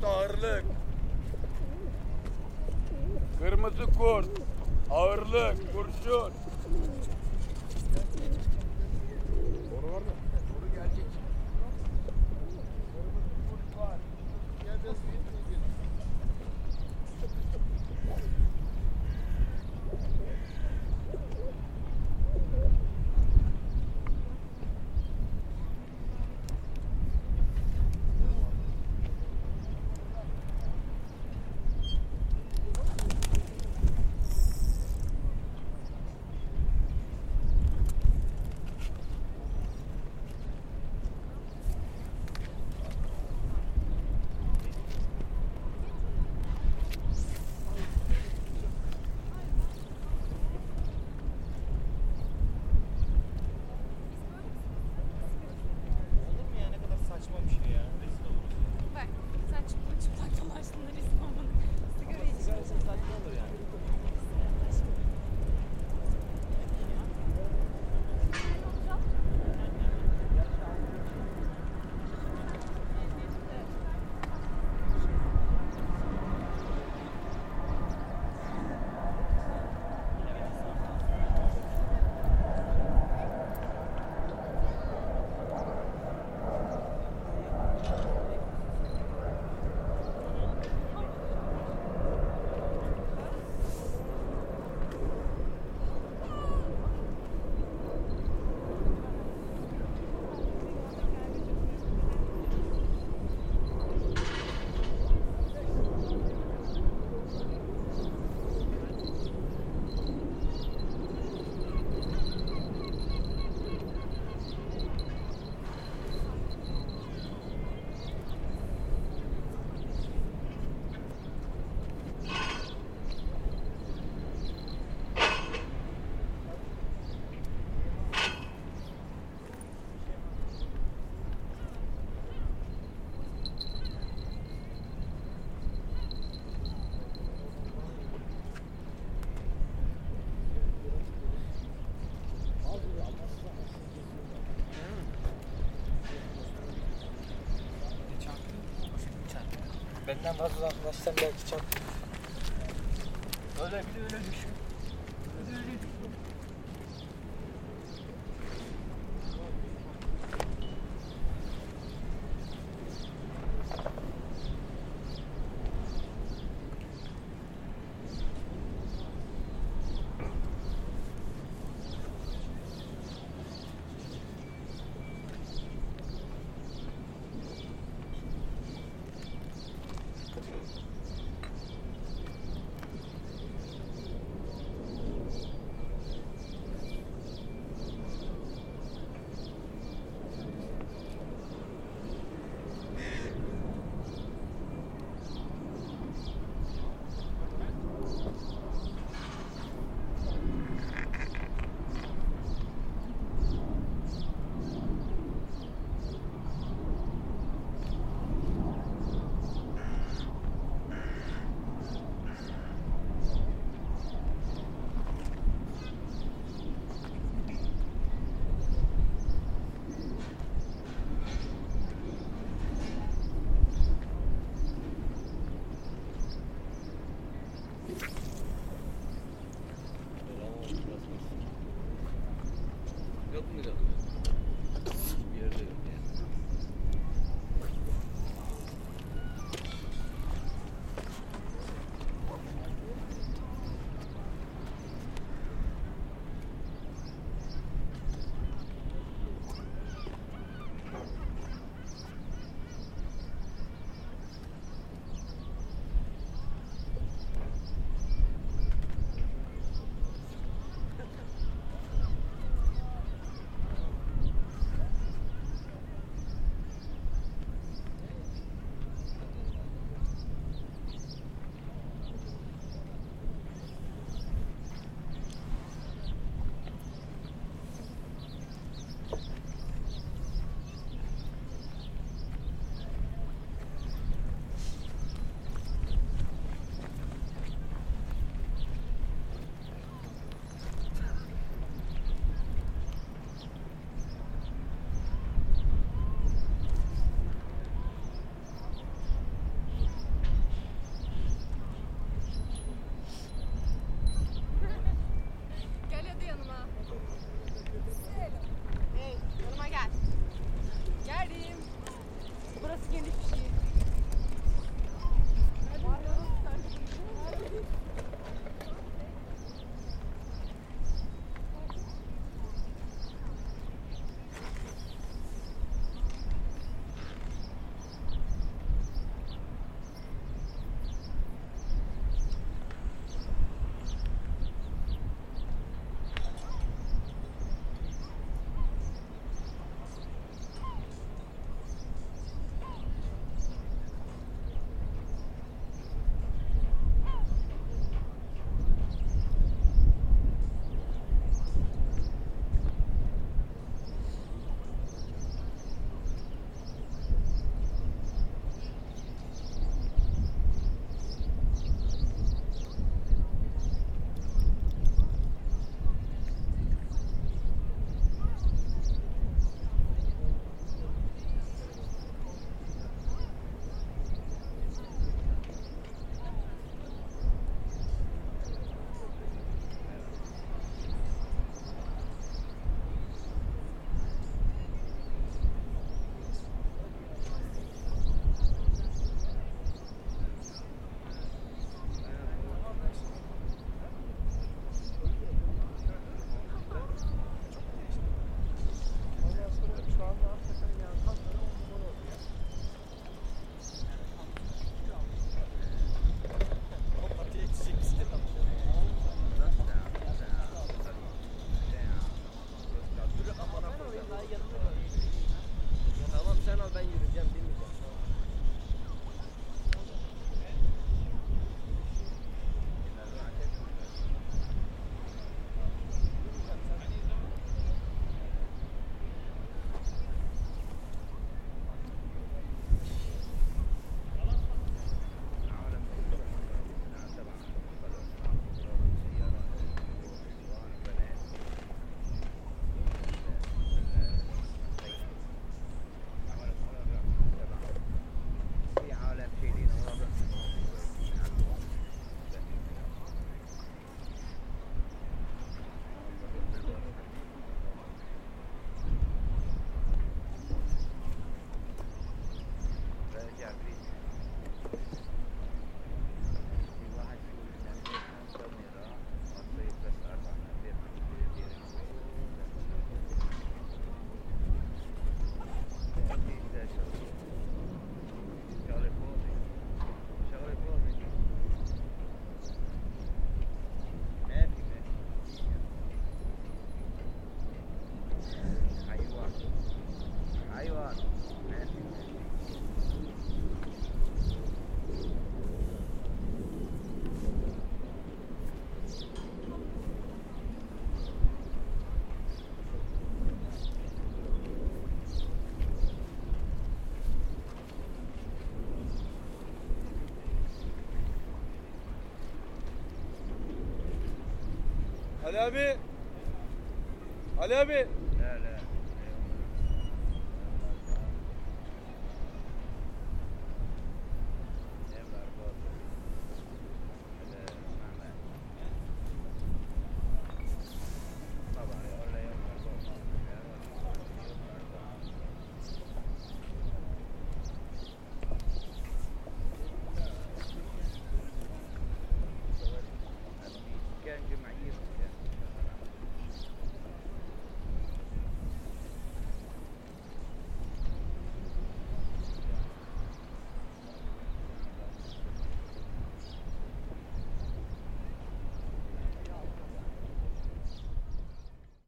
kurt ağırlık. Kırmızı kurt ağırlık kurşun. Benden biraz uzaklaşsan belki çok. Öyle bile öyle düşün. Öyle öyle düşün. Ali abi. Ali abi.